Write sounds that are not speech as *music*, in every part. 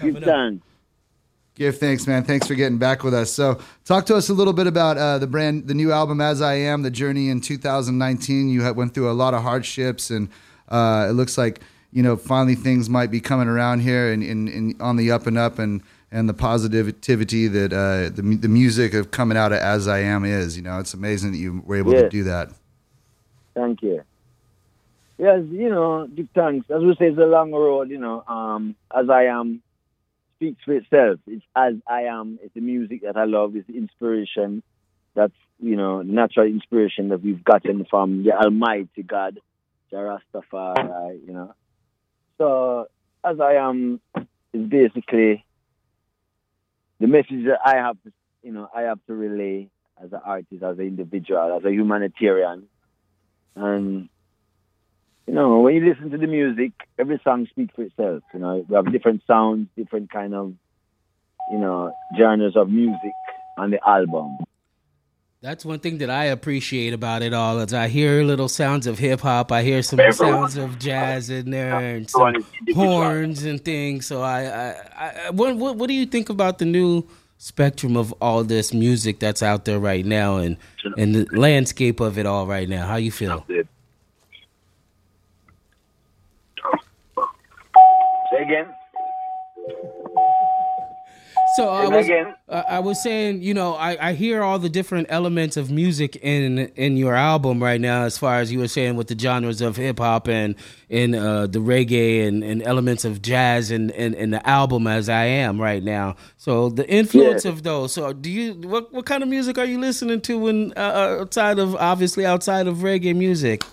Give thanks. Give thanks, man. Thanks for getting back with us. So, talk to us a little bit about uh, the brand, the new album "As I Am," the journey in 2019. You had, went through a lot of hardships, and uh, it looks like you know finally things might be coming around here and, and, and on the up and up, and and the positivity that uh, the the music of coming out of "As I Am" is. You know, it's amazing that you were able to do that. Thank you. Yes, you know, give thanks. As we say, it's a long road, you know. Um, as I am speaks for itself. It's as I am. It's the music that I love. It's the inspiration that's, you know, natural inspiration that we've gotten from the Almighty God, the Rastafari, you know. So, as I am is basically the message that I have you know, I have to relay as an artist, as an individual, as a humanitarian. And you know, when you listen to the music, every song speaks for itself. You know, we have different sounds, different kind of, you know, genres of music on the album. That's one thing that I appreciate about it all is I hear little sounds of hip hop. I hear some sounds of *laughs* jazz in there and some horns and things. So I, I, I what, what, what do you think about the new spectrum of all this music that's out there right now and and the landscape of it all right now? How you feel? Say again. So I was, uh, I was saying, you know, I, I hear all the different elements of music in in your album right now, as far as you were saying with the genres of hip hop and in uh, the reggae and, and elements of jazz and in, in the album as I am right now. So the influence Yeah. of those. So do you what what kind of music are you listening to when uh, outside of obviously outside of reggae music?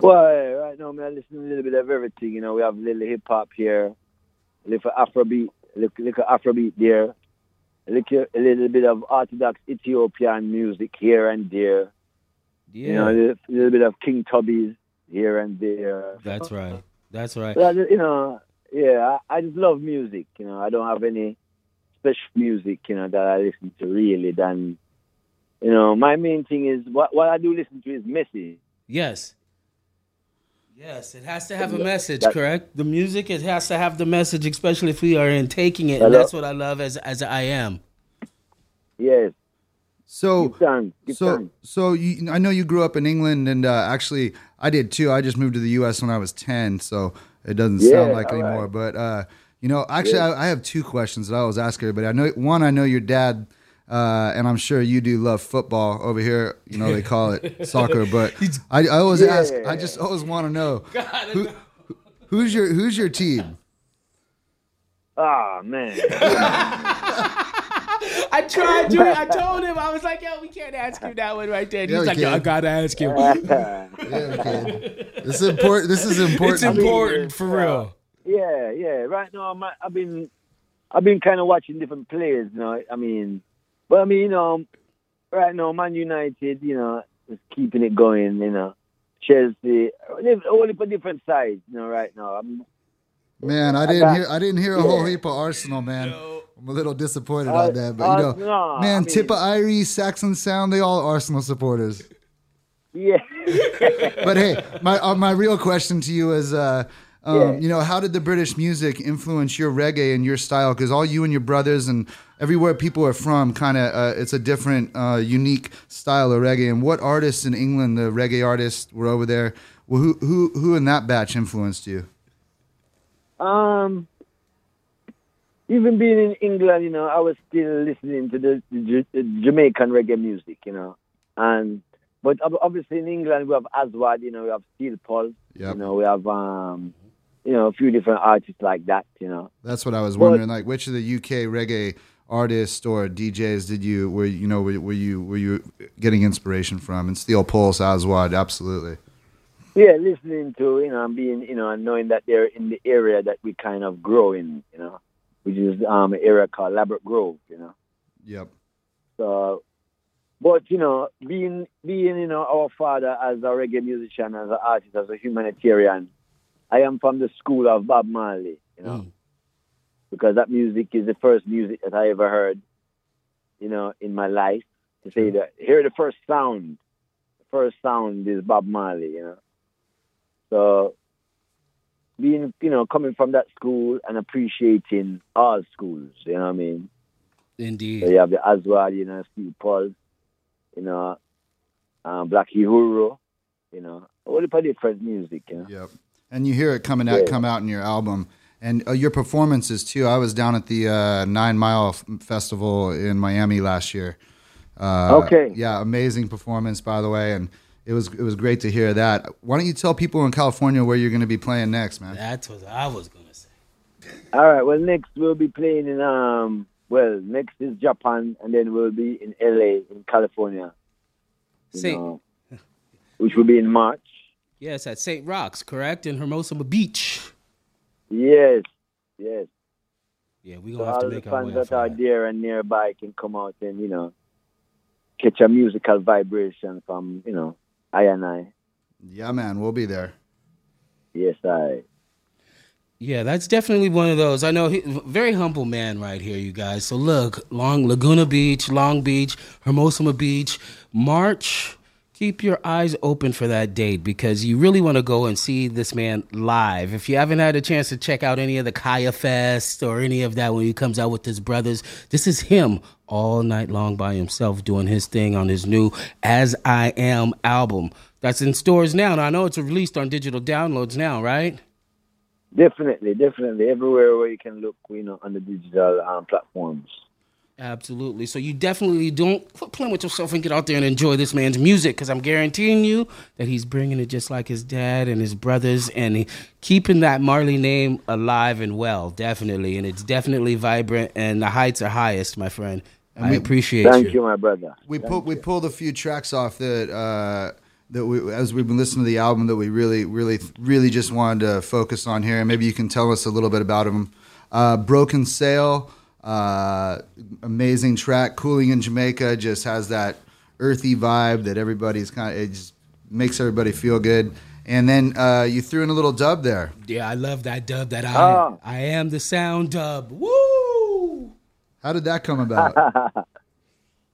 Well, right now, I'm listening to a little bit of everything. You know, we have a little hip hop here, a little Afrobeat, a little, little Afrobeat there, a little, a little bit of Orthodox Ethiopian music here and there. Yeah, You know, a little, little bit of King Tubby's here and there. that's right. That's right. But I you know, yeah, I, I just love music. You know, I don't have any special music, you know, that I listen to really. Than, you know, my main thing is what what I do listen to is message. Yes. Yes, it has to have a message, That- correct? The music it has to have the message, especially if we are in taking it. And that's what I love as as I am. Yes, So, give thanks, give so, thanks. so you, I know you grew up in England, and uh, actually, I did too. I just moved to the U.S. when I was ten, so it doesn't sound like anymore. right. But uh, you know, actually, I, I have two questions that I always ask everybody. I know one, I know your dad, uh, and I'm sure you do love football over here. You know, they call it soccer, but *laughs* I, I always ask. I just always want to know who, who's your who's your team. Ah man, *laughs* I tried to. I told him. I was like, "Yo, we can't ask him that one right there." And Yeah, He's we like, "Yo, I gotta ask him. *laughs* Yeah, okay. This is important. This is important. It's important for real." yeah, yeah. Right now, I'm, I've been, I've been kind of watching different players. You know, I mean, but I mean, you know, right now, Man United, you know, is keeping it going. You know, Chelsea, only for different sides. You know, right now, I'm, Man, I I didn't got- hear. I didn't hear a whole heap of Arsenal, man. I'm a little disappointed on that, but you know, Arsenal, man, I mean- Tippa Irie, Saxon Sound, they all Arsenal supporters. *laughs* yeah. But hey, my uh, my real question to you is, uh, um, Yeah. you know, how did the British music influence your reggae and your style? Because all you and your brothers and everywhere people are from, kind of, uh, it's a different, uh, unique style of reggae. And what artists in England, the reggae artists, were over there? Well, who who who in that batch influenced you? Um, even being in England, you know, I was still listening to the, the, the Jamaican reggae music, you know, and but obviously in England we have Aswad, you know, we have Steel Pulse, Yep. you know, we have um, you know, a few different artists like that, you know. That's what I was wondering. Like, which of the UK reggae artists or DJs did you were you know were, were you were you getting inspiration from? And Steel Pulse, Aswad, absolutely. Yeah, listening to you know and being you know and knowing that they're in the area that we kind of grow in, you know, which is um an area called Ladbroke Grove, you know. Yep. So, but you know, being being you know our father as a reggae musician, as an artist, as a humanitarian, I am from the school of Bob Marley, you know, Mm. because that music is the first music that I ever heard, you know, in my life. To say that, hear the first sound, the first sound is Bob Marley, you know. So, being you know coming from that school and appreciating all schools, you know what I mean. Indeed. So you have the Aswad, you know, Steel Pulse, you know, um, Black Uhuru, you know, all the different music, you know. Yep. And you hear it coming out, Yeah. come out in your album, and uh, your performances too. I was down at the uh, Nine Mile Festival in Miami last year. Uh, Okay. Yeah, amazing performance, by the way, and it was it was great to hear that. Why don't you tell people in California where you're going to be playing next, man? That's what I was gonna say. All right, well, next we'll be playing in, um, well, next is Japan, and then we'll be in LA, in California, you Saint, know, which will be in March. Yes, at St. Rocks, correct, in Hermosa Beach. Yes, yes. Yeah, we So gonna have to all the make our fans way that for are that. there and nearby can come out and, you know, catch a musical vibration from, you know, I and I. Yeah, man, we'll be there. Yes, I. Yeah, that's definitely one of those. I know he, very humble man right here, you guys. So look, Long Laguna Beach, Long Beach, Hermosa Beach, March. Keep your eyes open for that date because you really want to go and see this man live. If you haven't had a chance to check out any of the Kaya Fest or any of that when he comes out with his brothers, this is him all night long by himself doing his thing on his new As I Am album. That's in stores now. And I know it's released on digital downloads now, right? Definitely, definitely. Everywhere where you can look, you know, on the digital um, platforms. Absolutely. So you definitely don't quit playing with yourself and get out there and enjoy this man's music because I'm guaranteeing you that he's bringing it just like his dad and his brothers and he, keeping that Marley name alive and well, definitely. And it's definitely vibrant and the heights are highest, my friend. I we- appreciate Thank you. Thank you, my brother. We Thank pulled we pulled a few tracks off that uh, that we as we've been listening to the album that we really really really just wanted to focus on here, and maybe you can tell us a little bit about them. Uh, Broken Sail, uh, amazing track. Cooling in Jamaica just has that earthy vibe that everybody's kind of it just makes everybody feel good. And then uh, you threw in a little dub there. Yeah, I love that dub that I. I am the sound dub. Woo! How did that come about?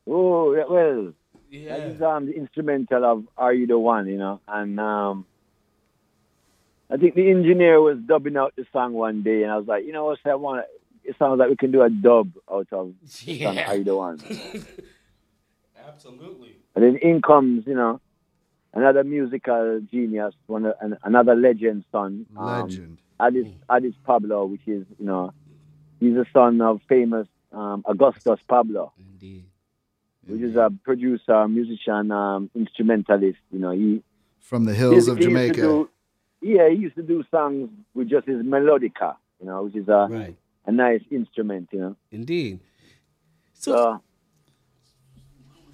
Oh, yeah, well, that Yeah. is um, the instrumental of Are You the One, you know? And um, I think the engineer was dubbing out the song one day, and I was like, you know what, I want it sounds like we can do a dub out of the Yeah. Are You the One. *laughs* Absolutely. And then in comes, you know, another musical genius, one an, another legend son. um, Legend. Addis, Addis Pablo, which is, you know, he's the son of famous um, Augustus Pablo, Indeed. which is a producer, musician, um, instrumentalist. You know, he From the hills of he Jamaica. do- yeah, he used to do songs with just his melodica, you know, which is a, Right. A nice instrument, you know. Indeed. So, So,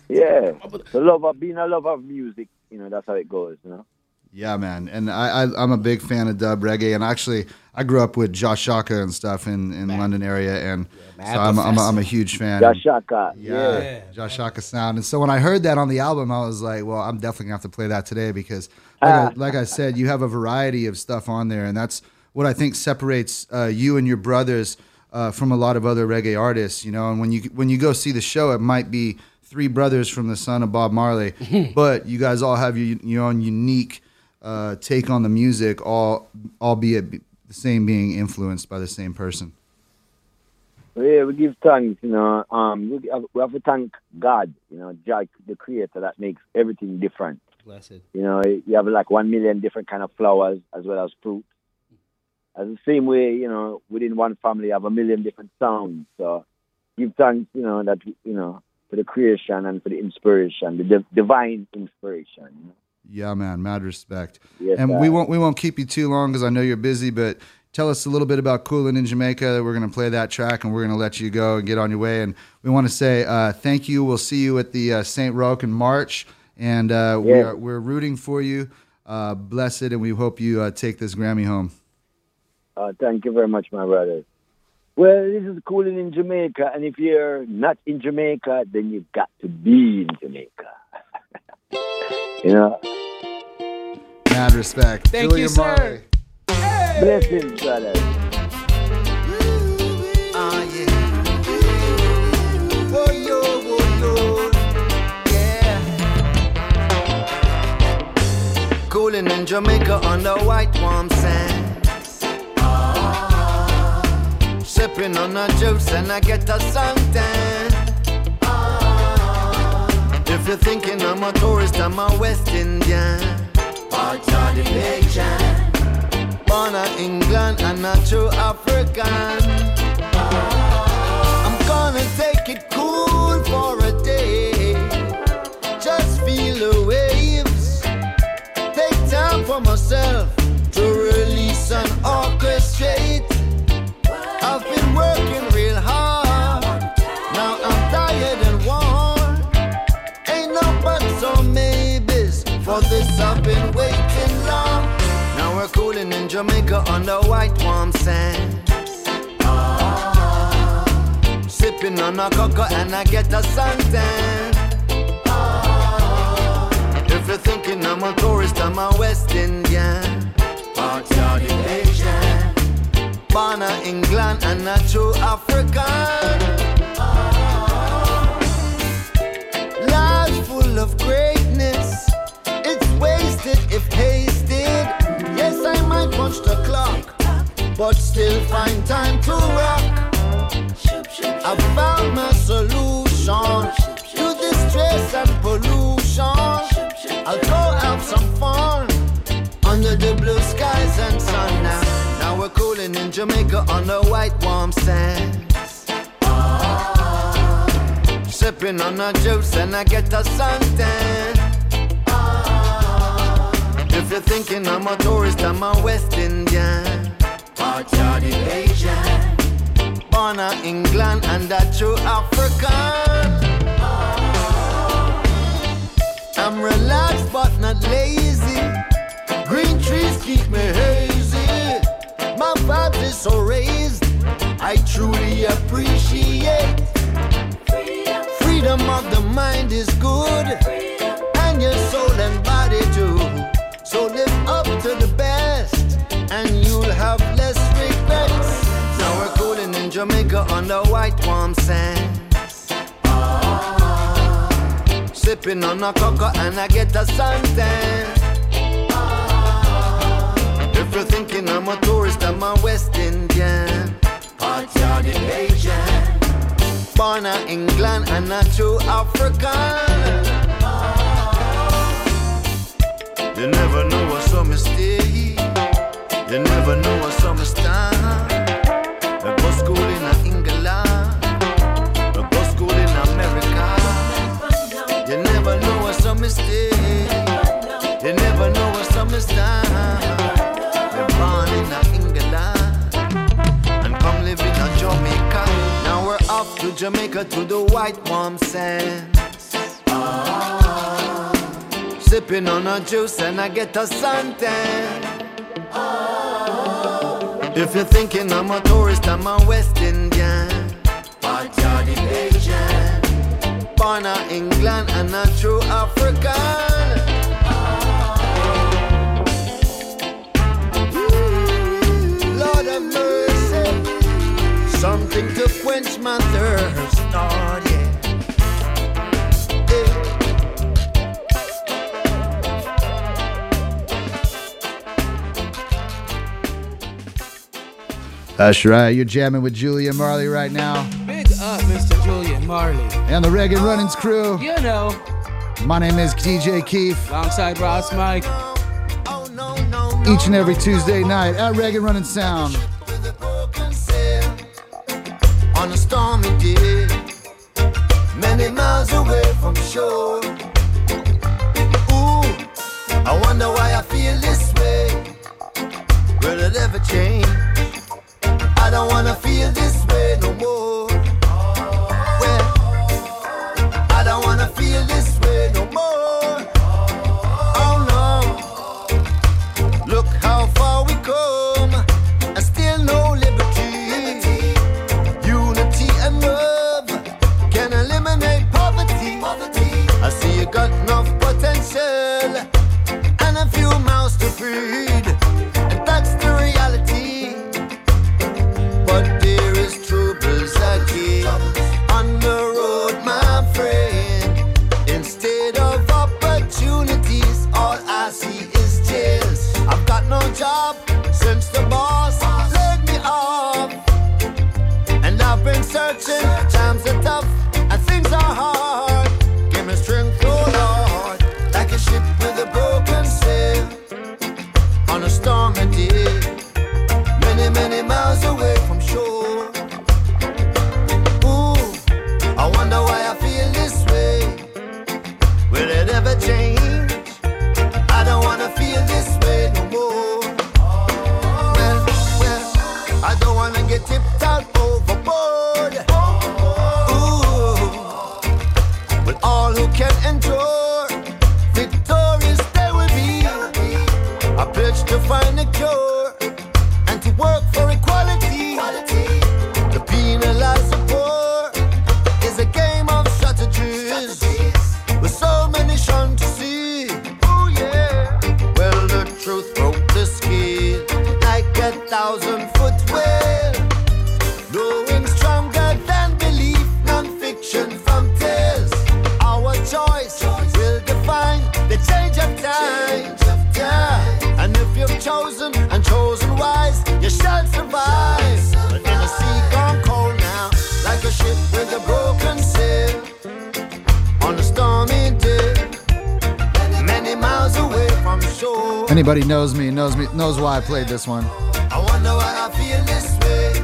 yeah, the love of being a lover of music, you know, that's how it goes, you know. Yeah, man, and I, I I'm a big fan of dub reggae, and actually I grew up with Jah Shaka and stuff in, in London area, and so I'm, I'm, a, I'm a huge fan. Jah Shaka, yeah, yeah. Jah Shaka sound, and so when I heard that on the album, I was like, well, I'm definitely gonna have to play that today because, like, ah. I, like I said, you have a variety of stuff on there, and that's what I think separates uh, you and your brothers uh, from a lot of other reggae artists. You know, and when you when you go see the show, it might be three brothers from the son of Bob Marley, *laughs* but you guys all have your your own unique uh, take on the music, all albeit the same being influenced by the same person. Yeah, we give thanks, you know. Um, we we have to thank God, you know, Jack, the Creator, that makes everything different. blessed. You know, you have like one million different kind of flowers as well as fruit. As the same way, you know, within one family, you have a million different sounds. So, give thanks, you know, that you know for the creation and for the inspiration, the div- divine inspiration. You know? Yeah, man, mad respect. Yes, and we won't we won't keep you too long because I know you're busy. But tell us a little bit about Coolin in Jamaica. We're gonna play that track and we're gonna let you go and get on your way. And we want to say uh, thank you. We'll see you at the uh, Saint Rocke in March, and uh, we are, we're rooting for you. Uh, bless it, and we hope you uh, take this Grammy home. Uh, thank you very much, my brother. Well, this is cooling in Jamaica, and if you're not in Jamaica, then you've got to be in Jamaica. *laughs* you know. Mad respect. Thank Julian you, sir. Marley. Blessings, brother. Ah, yeah. Oh, yo, oh, yo. Yeah. Cooling in Jamaica on the white warm sand. Sipping on a juice and I get a suntan. Ah. If you're thinking I'm a tourist, I'm a West Indian. Part of. Born in England and a true African. Ah. I'm gonna take it cool for a day. Just feel the waves. Take time for myself In Jamaica on the white warm sand. Sipping on a cocoa and I get a suntan. Ah. If you're thinking I'm a tourist, I'm a West Indian. Of the Asian. Born in England and a true African. Ah. Life full of greatness. It's wasted if hasted. Punch the clock, but still find time to rock. I found my solution to this stress and pollution. I'll go have some fun under the blue skies and sun now. Now we're cooling in Jamaica on the white warm sands. Sipping on a juice and I get a suntan. If you're thinking I'm a tourist, I'm a West Indian. Part Asian. Born in England and a true African. Oh. I'm relaxed but not lazy. Green trees keep me hazy. My vibes is so raised. I truly appreciate. Freedom Freedom of the mind is good. And your soul and body. So live up to the best. And you'll have less regrets. Now we're cooling in Jamaica on the white warm sands. Sipping on a cocoa and I get a suntan. If you're thinking I'm a tourist, I'm a West Indian. Part of the Asian. Born in England and a true African. You never know what's a mistake. You never know what's a mistake. I go school in England. I go school in America. You never know what's a mistake. You never know what's a mistake. You're born in England and come live in Jamaica. Now we're off to Jamaica to the white warm sands. Sipping on a juice and I get a suntan. Oh. If you're thinking I'm a tourist, I'm a West Indian. Part of the Asian. Born in England and a true African. Oh. Lord have mercy. Something to quench my thirst. Oh. Yeah. That's right. You're jamming with Julian Marley right now Big up, Mr. Julian Marley. and the Reggae Runnings crew. You know, My name is DJ Keith. alongside Ross Mike. Each and every Tuesday night at Reggae Running Sound. with a broken sail on a stormy day, many miles away from shore. Ooh, I wonder why I feel this way. Will it ever change? I don't wanna feel this way no more. Anybody knows me knows me knows why I played this one. I wonder why I feel this way.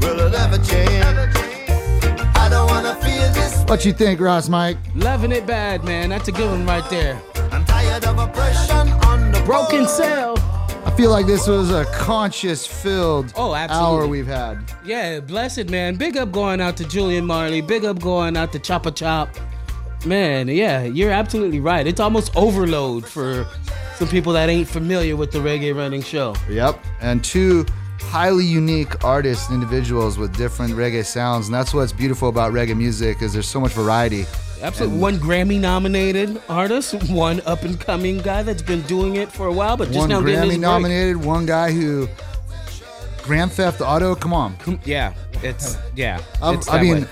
Will it ever change? I don't wanna feel this. What you think, Ross Mike? Loving it bad, man. That's a good one right there. I'm tired of oppression on the Broken Sail. I feel like this was a conscious filled Oh, absolutely. hour we've had. Yeah, blessed man. Big up going out to Julian Marley. Big up going out to Chopper Chop. Man, yeah, you're absolutely right. It's almost overload for some people that ain't familiar with the reggae running show. Yep. And two highly unique artists and individuals with different reggae sounds. And that's what's beautiful about reggae music is there's so much variety. Absolutely. One Grammy nominated artist, *laughs* one up and coming guy that's been doing it for a while, but just one now getting his Grammy break. nominated, one guy who Grand Theft Auto, come on. Yeah, it's yeah. I, it's I mean, way.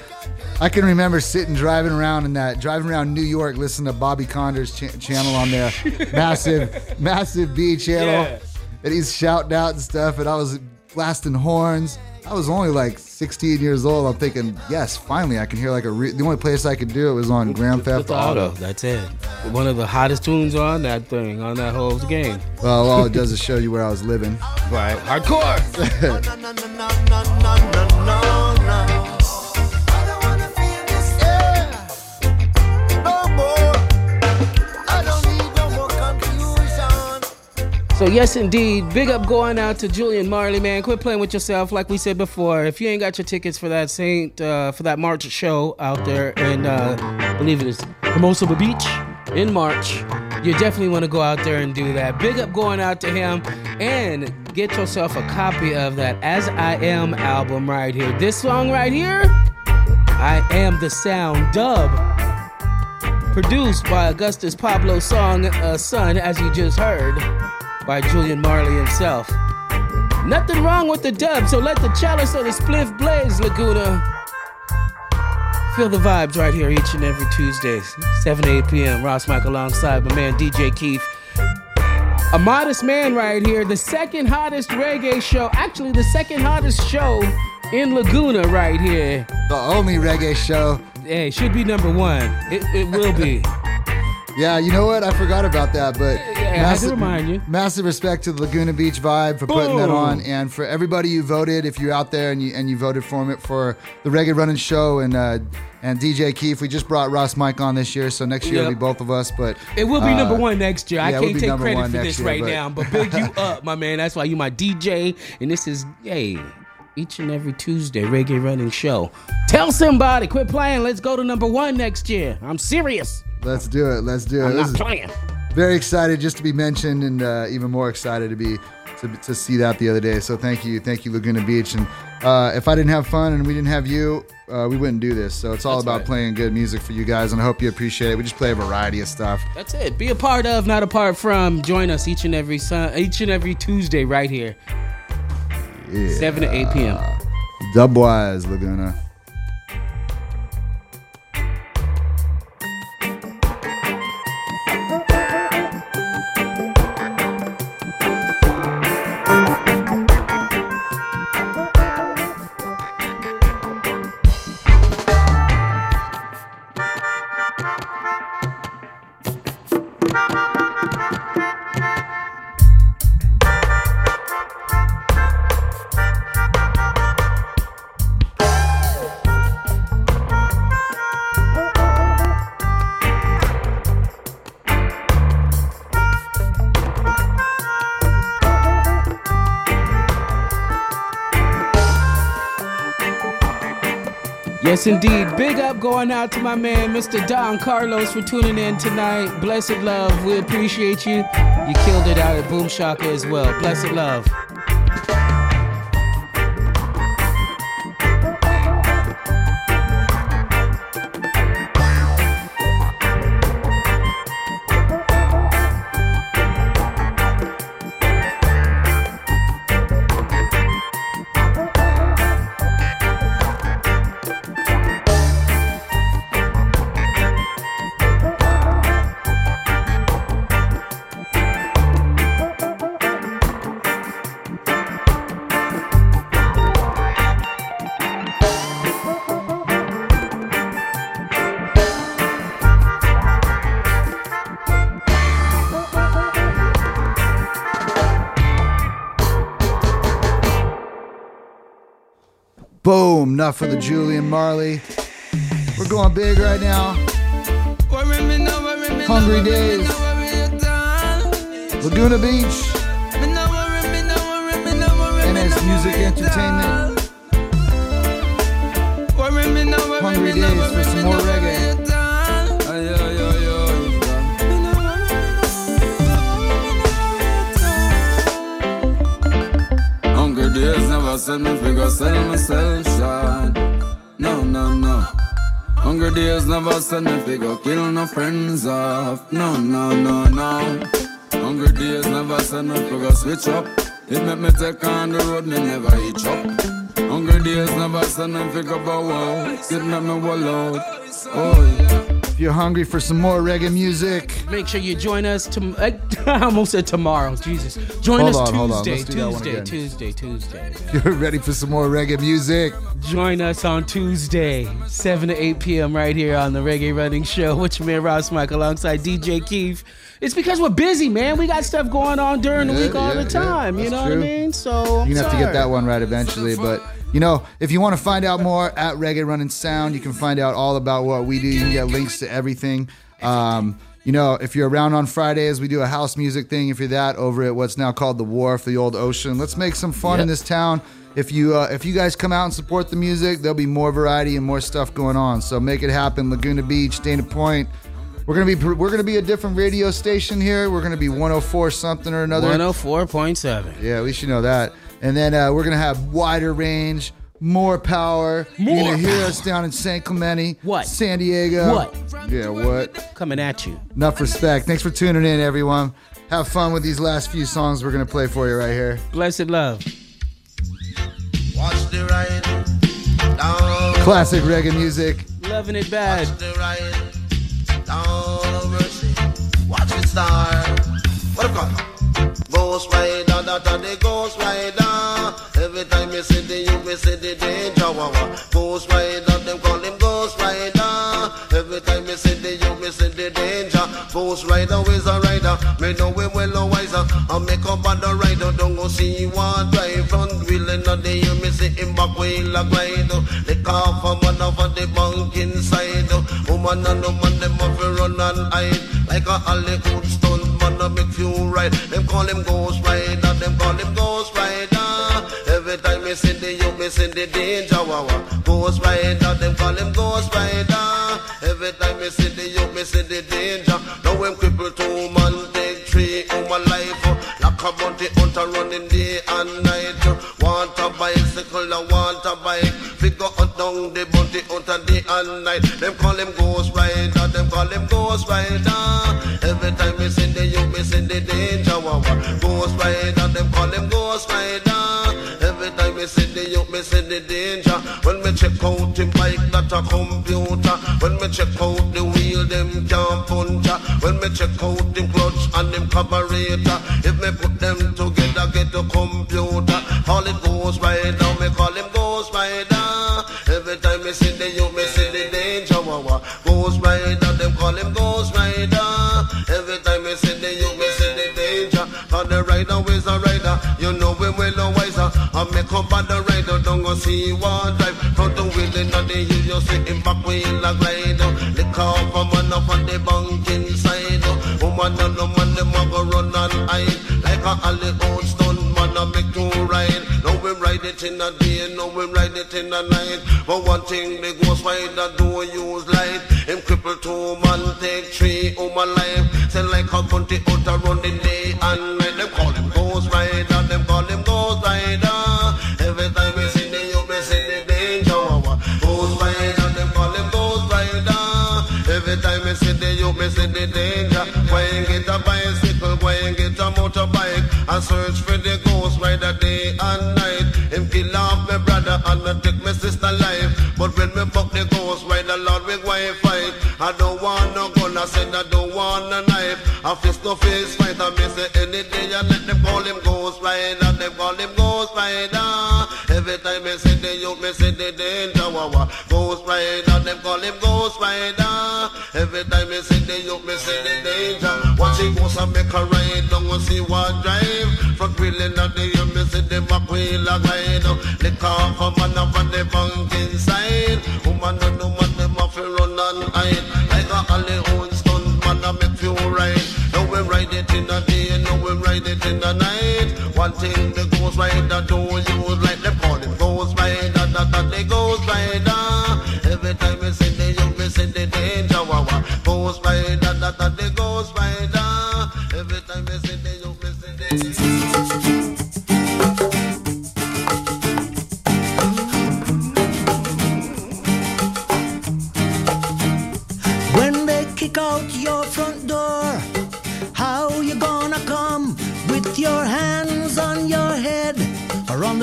I can remember sitting driving around in that driving around New York, listening to Bobby Konders' ch- channel on there, *laughs* massive, massive B channel, Yeah. and he's shouting out and stuff, and I was blasting horns. I was only like 16 years old. I'm thinking, yes, finally I can hear like a. Re- the only place I could do it was on Grand Theft Auto. auto. That's it. One of the hottest tunes on that thing, on that whole game. Well, all it does is show you where I was living. Right. Hardcore. So yes, indeed. Big up going out to Julian Marley, man. Quit playing with yourself, like we said before. If you ain't got your tickets for that Saint uh, for that March show out there in uh, I believe it is Hermosa Beach in March, you definitely want to go out there and do that. Big up going out to him and get yourself a copy of that As I Am album right here. This song right here, I Am the Sound dub produced by Augustus Pablo Song uh, son, as you just heard, by Julian Marley himself. Nothing wrong with the dub, so let the chalice or the spliff blaze, Laguna. Feel the vibes right here each and every Tuesday, 7 to 8 p.m. Ross Mike alongside my man DJ Keith. A modest man right here, the second hottest reggae show, actually the second hottest show in Laguna right here. The only reggae show. Hey, should be number one. It, it will be. *laughs* Yeah, you know what? I forgot about that, but I had to remind you. massive respect to the Laguna Beach Vibe for putting that on, and for everybody who voted. If you're out there and you and you voted for it for the Reggae Running Show and uh, and DJ Keith, we just brought Ross Mike on this year, so next year it'll be both of us. But It will be uh, number one next year. I yeah, will can't take credit for this year, right but- now, but big you *laughs* up, my man. That's why you my DJ, and this is hey, each and every Tuesday reggae running show. Tell somebody, quit playing. Let's go to number one next year. I'm serious. Let's do it. Let's do it. I'm This not playing. very excited just to be mentioned, and uh, even more excited to be to, to see that the other day. So thank you, thank you, Laguna Beach. And uh, if I didn't have fun and we didn't have you, uh, we wouldn't do this. So it's all That's about right. playing good music for you guys, and I hope you appreciate it. We just play a variety of stuff. That's it. Be a part of, not apart from. Join us each and every sun, each and every Tuesday right here, Yeah. seven to eight p.m. Dubwise, Laguna. Yes, indeed. Big up going out to my man, Mr. Don Carlos, for tuning in tonight. Blessed love. We appreciate you. You killed it out at Boom Shaka as well. Blessed love. Boom, enough for the Julian Marley. We're going big right now. Hungry Days. Laguna Beach. NS Music Entertainment. Hungry Days for some more reggae. Send me figure sell myself shot. No, no, no. Hungry days never send me figure kill no friends off. No, no, no, no. Hungry days never send me figure switch up. It make me take on the road, me never hitch up. Hungry days never send me figure bow out. It make me wall out. Oh, yeah. You're hungry for some more reggae music, Make sure you join us. To, *laughs* I almost said tomorrow. Jesus. Join Hold us on. Tuesday, Let's do that one Tuesday. Tuesday, Tuesday. if *laughs* you're ready for some more reggae music, Join us on Tuesday, 7 to 8 p.m. right here on the Reggae Running Show with your man Ross Mike alongside DJ Keith. It's because we're busy, man. We got stuff going on during the week all yeah, the time. yeah, you know true. what I mean? So I'm gonna have to get that one right eventually. But you know, if you want to find out more at Reggae Running Sound, you can find out all about what we do. You can get links to everything. Um, you know, if you're around on Fridays, we do a house music thing. If you're that over at what's now called the Wharf, the old ocean, let's make some fun in this town. If you uh, if you guys come out and support the music, there'll be more variety and more stuff going on. So make it happen. Laguna Beach, Dana Point. We're gonna be we're gonna be a different radio station here. We're gonna be 104 something or another. 104.7. Yeah, at least you know that. And then uh, we're gonna have wider range, more power. You're gonna hear us down in San Clemente, What? San Diego. What? Yeah, what? Coming at you. Enough respect. Thanks for tuning in, everyone. Have fun with these last few songs we're gonna play for you right here. Blessed love. Watch the ride down. Classic reggae music. Loving it bad. Watch the ride down mercy. Watch it start. What up, got? Ghost rider, that a the ghost rider. Every time you see the you, me see the danger. Ghost rider, them call him ghost rider. Every time you see the you, me see the danger. Ghost rider is a rider. Me know him well and wiser. I make up on the rider, don't go see one drive front wheel in the day. You me see him back wheel a glide. The car from one of the bunk inside. Woman and the man, them to run and hide. Like a Hollywood stunt man, a make few right. Them call him Ghost Rider, them call him Ghost the me see the danger. Wah. Ghost Rider, them call him Ghost Rider. Every time me see the you, me see the danger. Now him cripple two man, take three human life. Like a bounty hunter running day and night. Want a bicycle, I want a bike. Figure out down the bounty hunter day and night. Them call him Ghost Rider, them call him Ghost Rider. Them can't puncture. When me check out him clutch and him carburetor. If me put them together, get a computer. Call it Ghost Rider, me call him Ghost Rider. Every time me see the you, me see the danger. Wah. Ghost Rider, them call him Ghost Rider. Every time me see the you, me see the danger. Cause the rider is a rider, you know him well and wiser. I make up on the rider, don't go see one drive. Front the wheel in the day, you just see him back wheel a glide. Car from man up on the bunk inside. Woman and the man, them a go run and hide. Like a Hollywood stunt man, I make you ride. Now we ride it in the day, no we ride it in the night. But one thing the ghost rider do use light. Him cripple two man take three oh human life. Say like a bunty out around the day and night. Search for the ghost rider day and night. Him kill off my brother and I take my sister life. But when me fuck the ghost rider, Lord, we go and fight. I don't want no gun, I said I don't want a knife. I fist no face fight, I may say any day I let them call him ghost rider, them call him ghost rider. Every time I say the youth, me say the danger, wawa. Ghost rider, them call him ghost rider. Every time I say the youth, me say the danger. Watch he goes and make a ride, don't to see what drive. In the year, me say the back wheel a glide. The car for man up on the bunk inside. Woman know what them off run and hide. I got all the own stunt, man, I make you right. Now we ride it in the day, now we ride it in the night. One thing the ghost rider do use like them call him ghost rider, that that the ghost rider. Every time we see the young, we see the danger. Ghost rider, that that the ghost rider.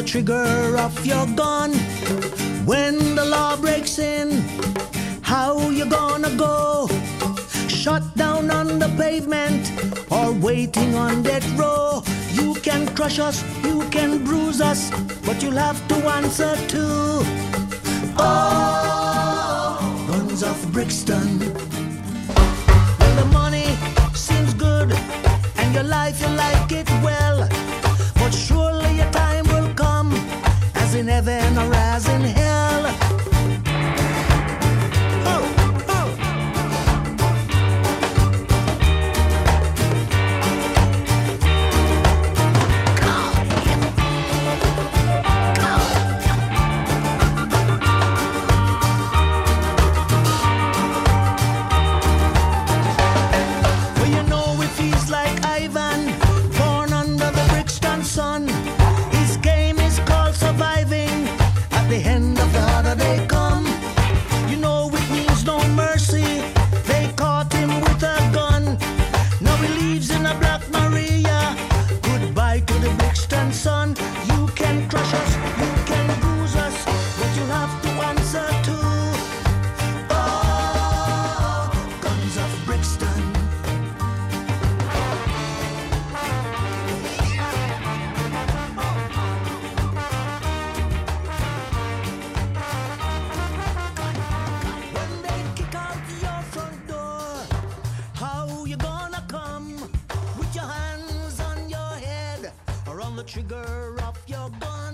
Trigger of your gun? When the law breaks in, how you gonna go? Shut down on the pavement or waiting on that row. You can crush us, you can bruise us, but you'll have to answer too. Oh, guns of Brixton. Well, the money seems good, and your life you like it well. Heaven or as in hell. The trigger of your gun?